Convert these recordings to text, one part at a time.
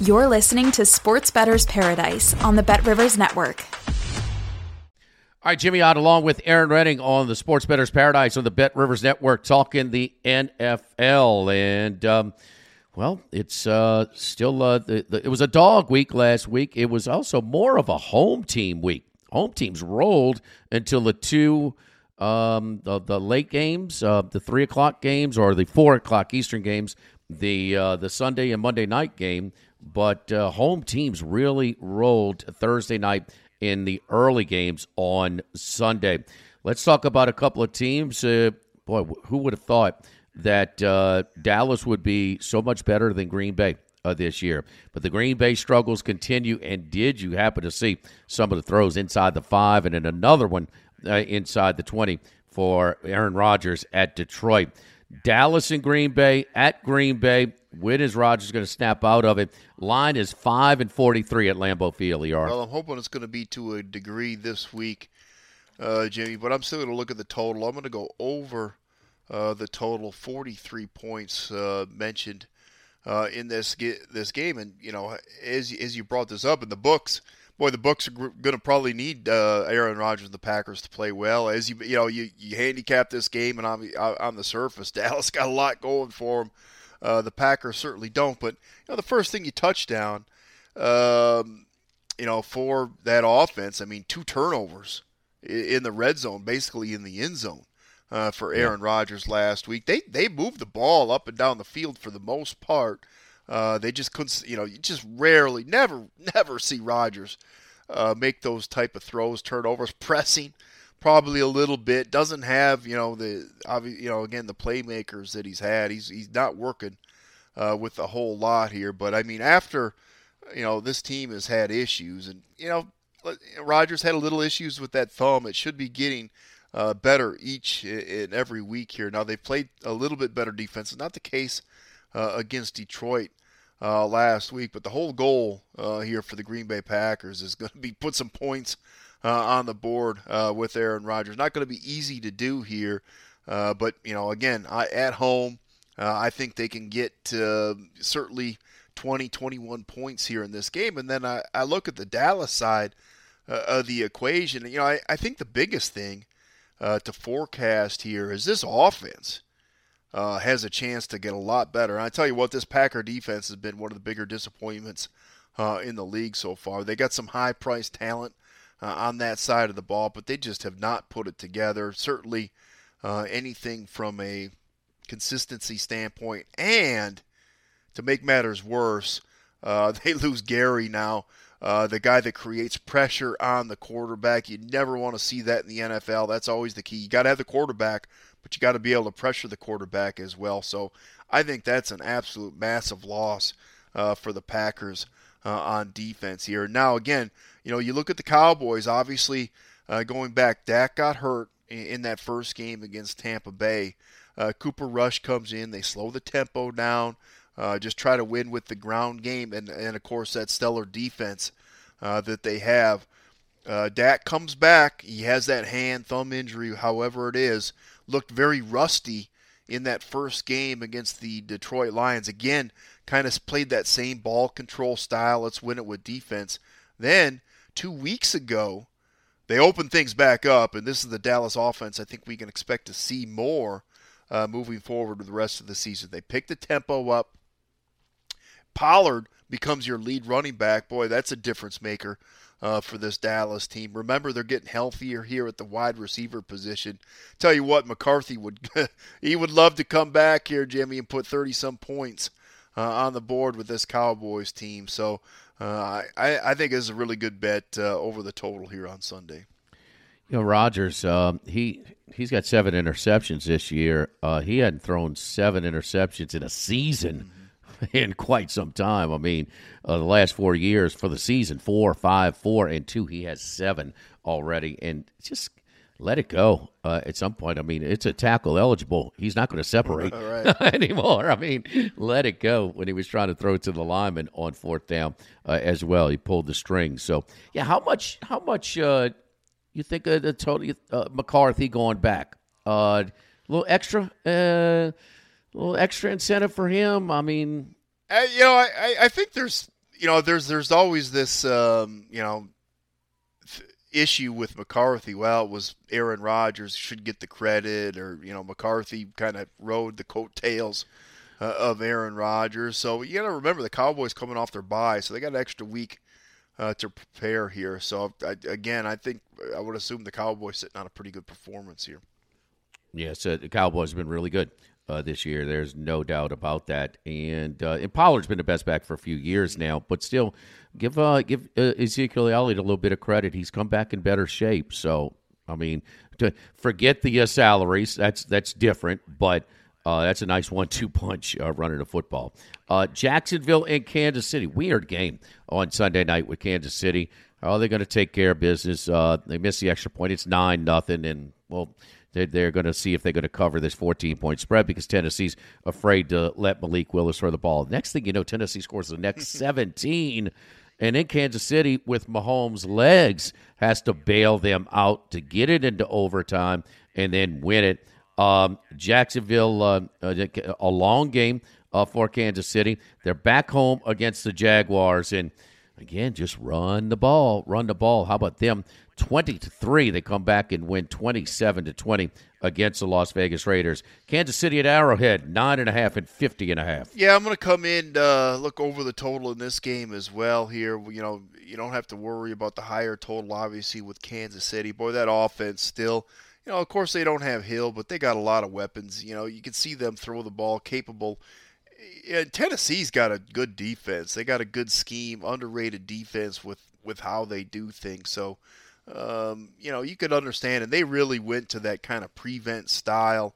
You're listening to Sports Bettor's Paradise on the Bet Rivers Network. All right, Jimmy Ott along with Erin Rynning on the Sports Bettor's Paradise on the Bet Rivers Network talking the NFL. And, um, well, it's uh, still, uh, the, the, it was a dog week last week. It was also more of a home team week. Home teams rolled until the two um, the, the late games, uh, the three o'clock games or the four o'clock Eastern games, the uh, the Sunday and Monday night game but uh, home teams really rolled Thursday night in the early games on Sunday. Let's talk about a couple of teams. Uh, boy, who would have thought that uh, Dallas would be so much better than Green Bay? Uh, this year. But the Green Bay struggles continue. And did you happen to see some of the throws inside the five and then another one uh, inside the 20 for Aaron Rodgers at Detroit? Dallas and Green Bay at Green Bay. When is Rodgers going to snap out of it? Line is five and forty-three at Lambeau Field. ER. Well, I'm hoping it's going to be to a degree this week, uh, Jimmy. But I'm still going to look at the total. I'm going to go over uh, the total, 43 points uh, mentioned uh, in this this game. And you know, as as you brought this up in the books, boy, the books are going to probably need uh, Aaron Rodgers and the Packers to play well. As you you know, you, you handicap this game, and on, on the surface, Dallas got a lot going for them. Uh, the Packers certainly don't. But you know, the first thing you touch down, um, you know, for that offense, I mean, two turnovers in the red zone, basically in the end zone. Uh, for Aaron yeah. Rodgers last week, they they moved the ball up and down the field for the most part. Uh, they just couldn't, you know, you just rarely, never, never see Rodgers uh, make those type of throws, turnovers, pressing probably a little bit. Doesn't have you know the you know again the playmakers that he's had. He's he's not working uh, with a whole lot here. But I mean after you know this team has had issues, and you know Rodgers had a little issues with that thumb. It should be getting. Uh, better each and every week here. Now they've played a little bit better defense. Not the case uh, against Detroit uh, last week, but the whole goal uh, here for the Green Bay Packers is going to be put some points uh, on the board uh, with Aaron Rodgers. Not going to be easy to do here, uh, but you know, again, I, at home, uh, I think they can get certainly 20, 21 points here in this game. And then I, I look at the Dallas side uh, of the equation. You know, I, I think the biggest thing uh, to forecast here is this offense. Has a chance to get a lot better. And I tell you what, this Packer defense has been one of the bigger disappointments in the league so far. They got some high priced talent uh, on that side of the ball, but they just have not put it together. Certainly, uh, anything from a consistency standpoint, and to make matters worse, uh, they lose Gary now. Uh, the guy that creates pressure on the quarterback. You never want to see that in the NFL. That's always the key. You got to have the quarterback, but you got to be able to pressure the quarterback as well. So I think that's an absolute massive loss uh, for the Packers uh, on defense here. Now, again, you know, you look at the Cowboys, obviously uh, going back, Dak got hurt in, in, that first game against Tampa Bay. Uh, Cooper Rush comes in, they slow the tempo down, uh, just try to win with the ground game, and, and of course, that stellar defense uh, that they have. Uh, Dak comes back. He has that hand thumb injury, however it is. Looked very rusty in that first game against the Detroit Lions. Again, kind of played that same ball control style. Let's win it with defense. Then two weeks ago, they opened things back up, and this is the Dallas offense I think we can expect to see more uh, moving forward with the rest of the season. They picked the tempo up. Pollard becomes your lead running back, boy, that's a difference maker uh, for this Dallas team. Remember, they're getting healthier here at the wide receiver position. Tell you what, McCarthy would he would love to come back here, Jimmy, and put 30 some points uh, on the board with this Cowboys team. So uh, I, I think it's a really good bet uh, over the total here on Sunday. You know, Rodgers, uh, he he's got seven interceptions this year. Uh, he hadn't thrown seven interceptions in a season in quite some time. I mean, uh, the last four years for the season, four, five, four, and two. He has seven already, and just let it go uh, at some point. I mean, it's a tackle eligible. He's not going to separate anymore. I mean, let it go when he was trying to throw it to the lineman on fourth down uh, as well. He pulled the string. So, yeah, how much? How much? Uh, you think of the total uh, McCarthy going back? A uh, little extra, a uh, little extra incentive for him. I mean, you know, I, I think there's you know there's there's always this um, you know issue with McCarthy. Well, it was Aaron Rodgers should get the credit, or you know McCarthy kind of rode the coattails uh, of Aaron Rodgers. So you got to remember the Cowboys coming off their bye, so they got an extra week uh, to prepare here. So I, again, I think I would assume the Cowboys sitting on a pretty good performance here. Yes, uh, the Cowboys have been really good uh, this year. There's no doubt about that. And, uh, and Pollard's been the best back for a few years now, but still, give uh, give uh, Ezekiel Elliott a little bit of credit. He's come back in better shape. So, I mean, to forget the uh, salaries, that's that's different, but. Uh, that's a nice one-two punch uh, running a football. Uh, Jacksonville and Kansas City. Weird game on Sunday night with Kansas City. Are they going to take care of business? Uh, they missed the extra point. It's nine nothing, and well, they're, they're going to see if they're going to cover this 14 point spread because Tennessee's afraid to let Malik Willis throw the ball. Next thing you know, Tennessee scores the next 17. And in Kansas City, with Mahomes' legs, has to bail them out to get it into overtime and then win it. Um, Jacksonville, uh, a long game uh, for Kansas City. They're back home against the Jaguars. And again, just run the ball, run the ball. How about them 20 to 3. They come back and win 27 to 20 against the Las Vegas Raiders. Kansas City at Arrowhead, nine and a half and 50 and a half. Yeah, I'm going to come in, uh, look over the total in this game as well here. You know, you don't have to worry about the higher total, obviously, with Kansas City. Boy, that offense still, you know, of course they don't have Hill, but they got a lot of weapons. You know, you can see them throw the ball, capable. Yeah, Tennessee's got a good defense. They got a good scheme, underrated defense with with how they do things. So, um, you know, you could understand, and they really went to that kind of prevent style.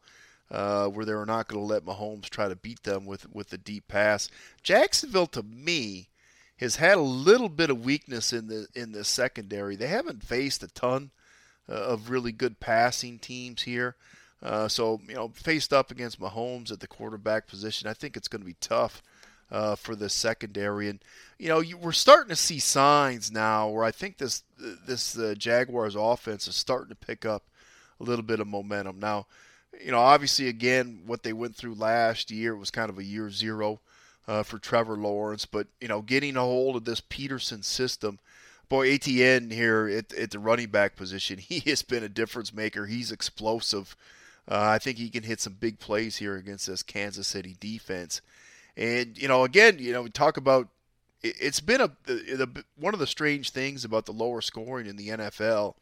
Uh, where they were not going to let Mahomes try to beat them with with the deep pass. Jacksonville, to me, has had a little bit of weakness in the in the secondary. They haven't faced a ton uh, of really good passing teams here. Uh, so you know, faced up against Mahomes at the quarterback position, I think it's going to be tough uh, for the secondary. And you know, you, we're starting to see signs now where I think this this uh, Jaguars offense is starting to pick up a little bit of momentum. Now, you know, obviously, again, what they went through last year was kind of a year zero uh, for Trevor Lawrence, but you know, getting a hold of this Pederson system. Boy, Etienne here at, at the running back position, he has been a difference maker. He's explosive. Uh, I think he can hit some big plays here against this Kansas City defense. And you know, again, you know, we talk about it's been a the, one of the strange things about the lower scoring in the NFL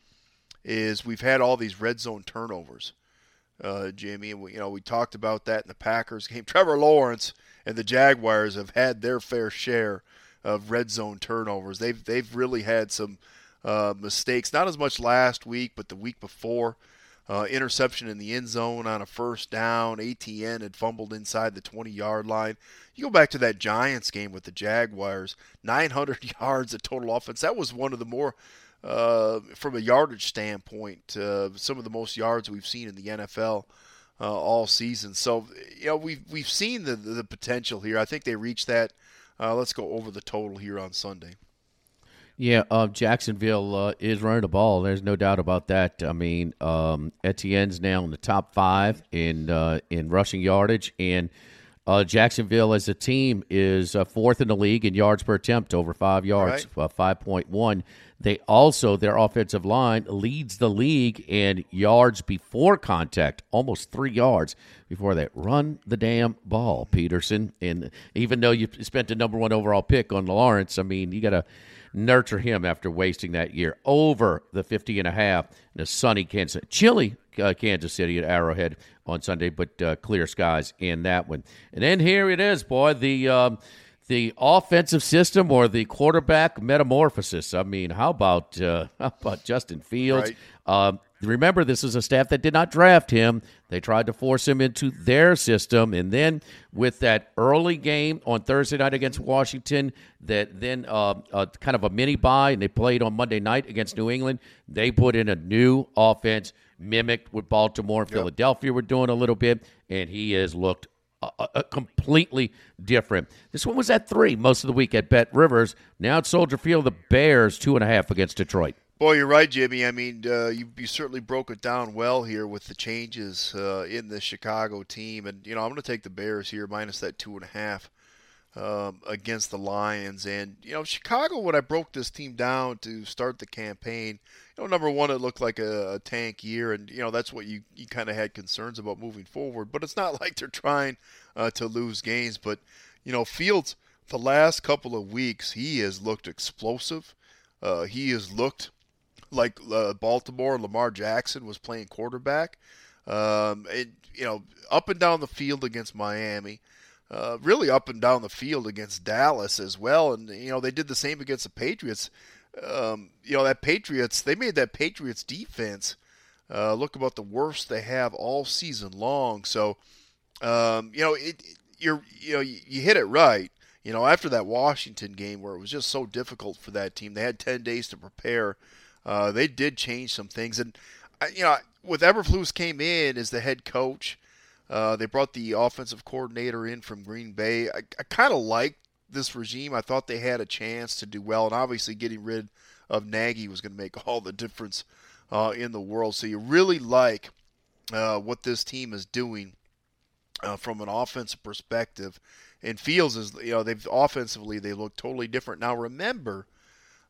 is we've had all these red zone turnovers, uh, Jimmy, and we, you know we talked about that in the Packers game. Trevor Lawrence and the Jaguars have had their fair share of red zone turnovers. They've they've really had some uh, mistakes, not as much last week, but the week before. Uh, interception in the end zone on a first down. Etienne had fumbled inside the 20 yard line. You go back to that Giants game with the Jaguars, 900 yards of total offense. That was one of the more, uh, from a yardage standpoint, uh, some of the most yards we've seen in the NFL uh, all season. So, you know, we've, we've seen the, the potential here. I think they reached that. Uh, let's go over the total here on Sunday. Yeah, uh, Jacksonville uh, is running the ball. There's no doubt about that. I mean, um, Etienne's now in the top five in uh, in rushing yardage, and Uh, Jacksonville as a team is uh, fourth in the league in yards per attempt, over five yards, right. uh, 5.1. They also, their offensive line leads the league in yards before contact, almost three yards before they run the damn ball, Pederson. And even though you spent the number one overall pick on Lawrence, I mean, you got to nurture him after wasting that year over the 50 and a half in a sunny Kansas, chilly uh, Kansas City at Arrowhead on Sunday, but uh, clear skies in that one. And then here it is, boy, the. Um, the offensive system or the quarterback metamorphosis. I mean, how about uh, how about Justin Fields? Right. Um, remember, this is a staff that did not draft him. They tried to force him into their system, and then with that early game on Thursday night against Washington, that then uh, uh, kind of a mini bye, and they played on Monday night against New England. They put in a new offense, mimicked what Baltimore and yep. Philadelphia were doing a little bit, and he has looked a, completely different. This one was at three most of the week at Bet Rivers. Now at Soldier Field, the Bears two and a half against Detroit. Boy, you're right, Jimmy. I mean, uh, you, you certainly broke it down well here with the changes uh, in the Chicago team, and you know I'm going to take the Bears here minus that two and a half um, against the Lions. And you know, Chicago, when I broke this team down to start the campaign, you know, number one, it looked like a, a tank year, and you know that's what you you kind of had concerns about moving forward. But it's not like they're trying uh, to lose games. But you know, Fields, the last couple of weeks, he has looked explosive. Uh, he has looked like uh, Baltimore. Lamar Jackson was playing quarterback. Um, and you know, up and down the field against Miami uh, really up and down the field against Dallas as well. And, you know, they did the same against the Patriots. Um, you know, that Patriots, they made that Patriots defense uh, look about the worst they have all season long. So, um, you know, it, you're, you know, you, you hit it right. You know, after that Washington game where it was just so difficult for that team, they had 10 days to prepare. Uh, they did change some things. And, you know, with Eberflus came in as the head coach, uh, they brought the offensive coordinator in from Green Bay. I, I kind of liked this regime. I thought they had a chance to do well, and obviously getting rid of Nagy was going to make all the difference uh, in the world. So you really like uh, what this team is doing uh, from an offensive perspective. And Fields is, you know, they've offensively they look totally different. Now remember,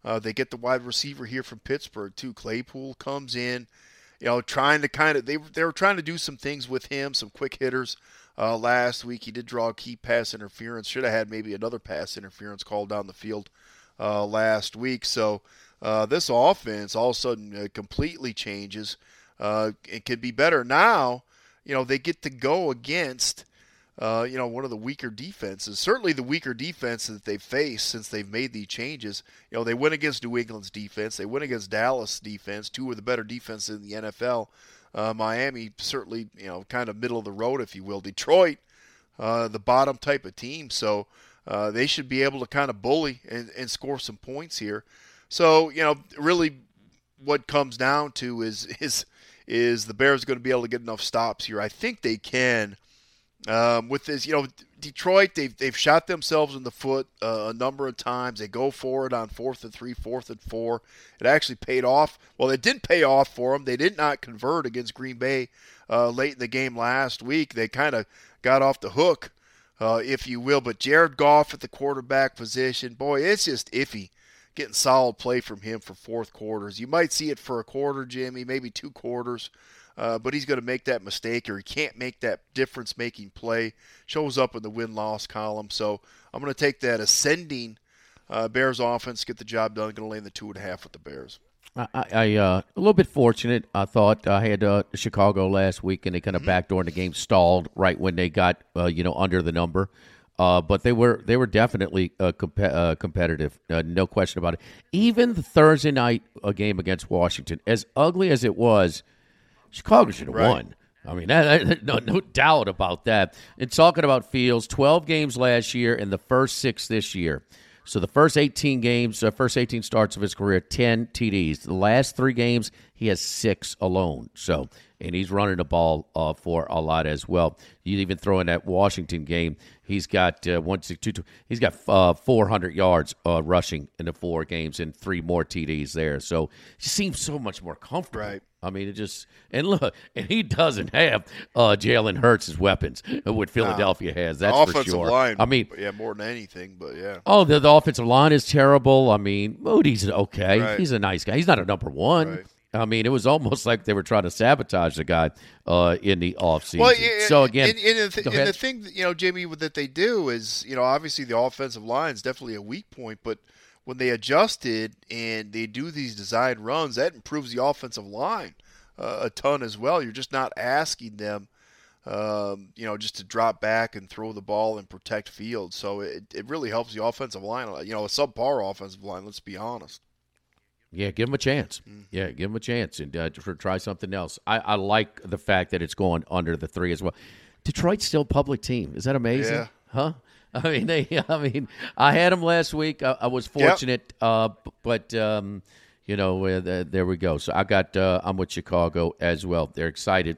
uh, they get the wide receiver here from Pittsburgh too. Claypool comes in you know, trying to kind of they they were trying to do some things with him, some quick hitters. Uh, last week he did draw a key pass interference. Should have had maybe another pass interference called down the field uh, last week. So uh, this offense all of a sudden uh, completely changes. Uh, it could be better now. You know they get to go against uh, you know, one of the weaker defenses. Certainly the weaker defense that they've faced since they've made these changes. You know, they went against New England's defense. They went against Dallas defense, two of the better defenses in the NFL. Uh, Miami, certainly, you know, kind of middle of the road, if you will. Detroit, uh, the bottom type of team. So uh, they should be able to kind of bully and, and score some points here. So, you know, really what comes down to is is is the Bears going to be able to get enough stops here? I think they can – um, with this, you know, Detroit, they've, they've shot themselves in the foot uh, a number of times. They go for it on fourth and three, fourth and four. It actually paid off. Well, it didn't pay off for them. They did not convert against Green Bay uh, late in the game last week. They kind of got off the hook, uh, if you will. But Jared Goff at the quarterback position, boy, it's just iffy getting solid play from him for fourth quarters. You might see it for a quarter, Jimmy, maybe two quarters uh, but he's going to make that mistake or he can't make that difference making play. Shows up in the win loss column. So I'm going to take that ascending uh, Bears offense, get the job done. Going to lay in the two and a half with the Bears. I, I uh, a little bit fortunate. I thought I had uh, Chicago last week, and they kind of mm-hmm. backdoored the game, stalled right when they got uh, you know under the number. Uh, but they were they were definitely uh, comp- uh, competitive, uh, no question about it. Even the Thursday night uh, game against Washington, as ugly as it was, Chicago should have right. won. I mean, that, that, no, no doubt about that. And talking about Fields, 12 games last year and the first six this year. So the first 18 games, uh, first 18 starts of his career, 10 TDs. The last three games, He has six alone. So, and he's running the ball uh, for a lot as well. You even throw in that Washington game, he's got uh, one six two two. He's got uh, 400 yards uh, rushing in the four games and three more TDs there. So he seems so much more comfortable. Right. I mean, it just and look, and he doesn't have uh, Jalen Hurts' weapons what Philadelphia has. That's the for offensive sure. line. I mean, yeah, more than anything, but yeah. Oh, the, the offensive line is terrible. I mean, Mooney's okay. Right. He's a nice guy. He's not a number one. Right. I mean, it was almost like they were trying to sabotage the guy uh, in the offseason. Well, yeah, so again, and, and, the, th- and the thing that, you know, Jamie, that they do is, you know, obviously the offensive line is definitely a weak point, but when they adjusted and they do these designed runs, that improves the offensive line uh, a ton as well. You're just not asking them, um, you know, just to drop back and throw the ball and protect field. So it, it really helps the offensive line. You know, a subpar offensive line. Let's be honest. Yeah, give them a chance. Mm-hmm. Yeah, give them a chance and uh, tr- try something else. I, I like the fact that it's going under the three as well. Detroit's still public team. Is that amazing? Yeah. Huh? I mean, they. I mean, I had them last week. I, I was Yep. fortunate, uh, but um, you know, uh, th- there we go. So I got. Uh, I'm with Chicago as well. They're excited.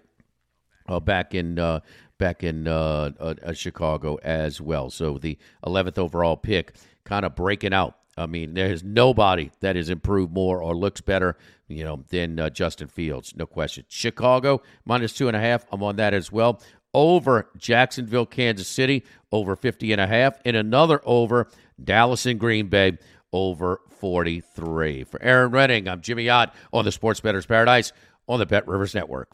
Uh, back in uh, back in uh, Chicago as well. So the 11th overall pick, kind of breaking out. I mean, there's nobody that has improved more or looks better, you know, than uh, Justin Fields, no question. Chicago minus two and a half. I'm on that as well. Over Jacksonville, Kansas City, over 50 and a half, and another over Dallas and Green Bay, over 43. For Erin Rynning, I'm Jimmy Ott on the Sports Bettor's Paradise on the Bet Rivers Network.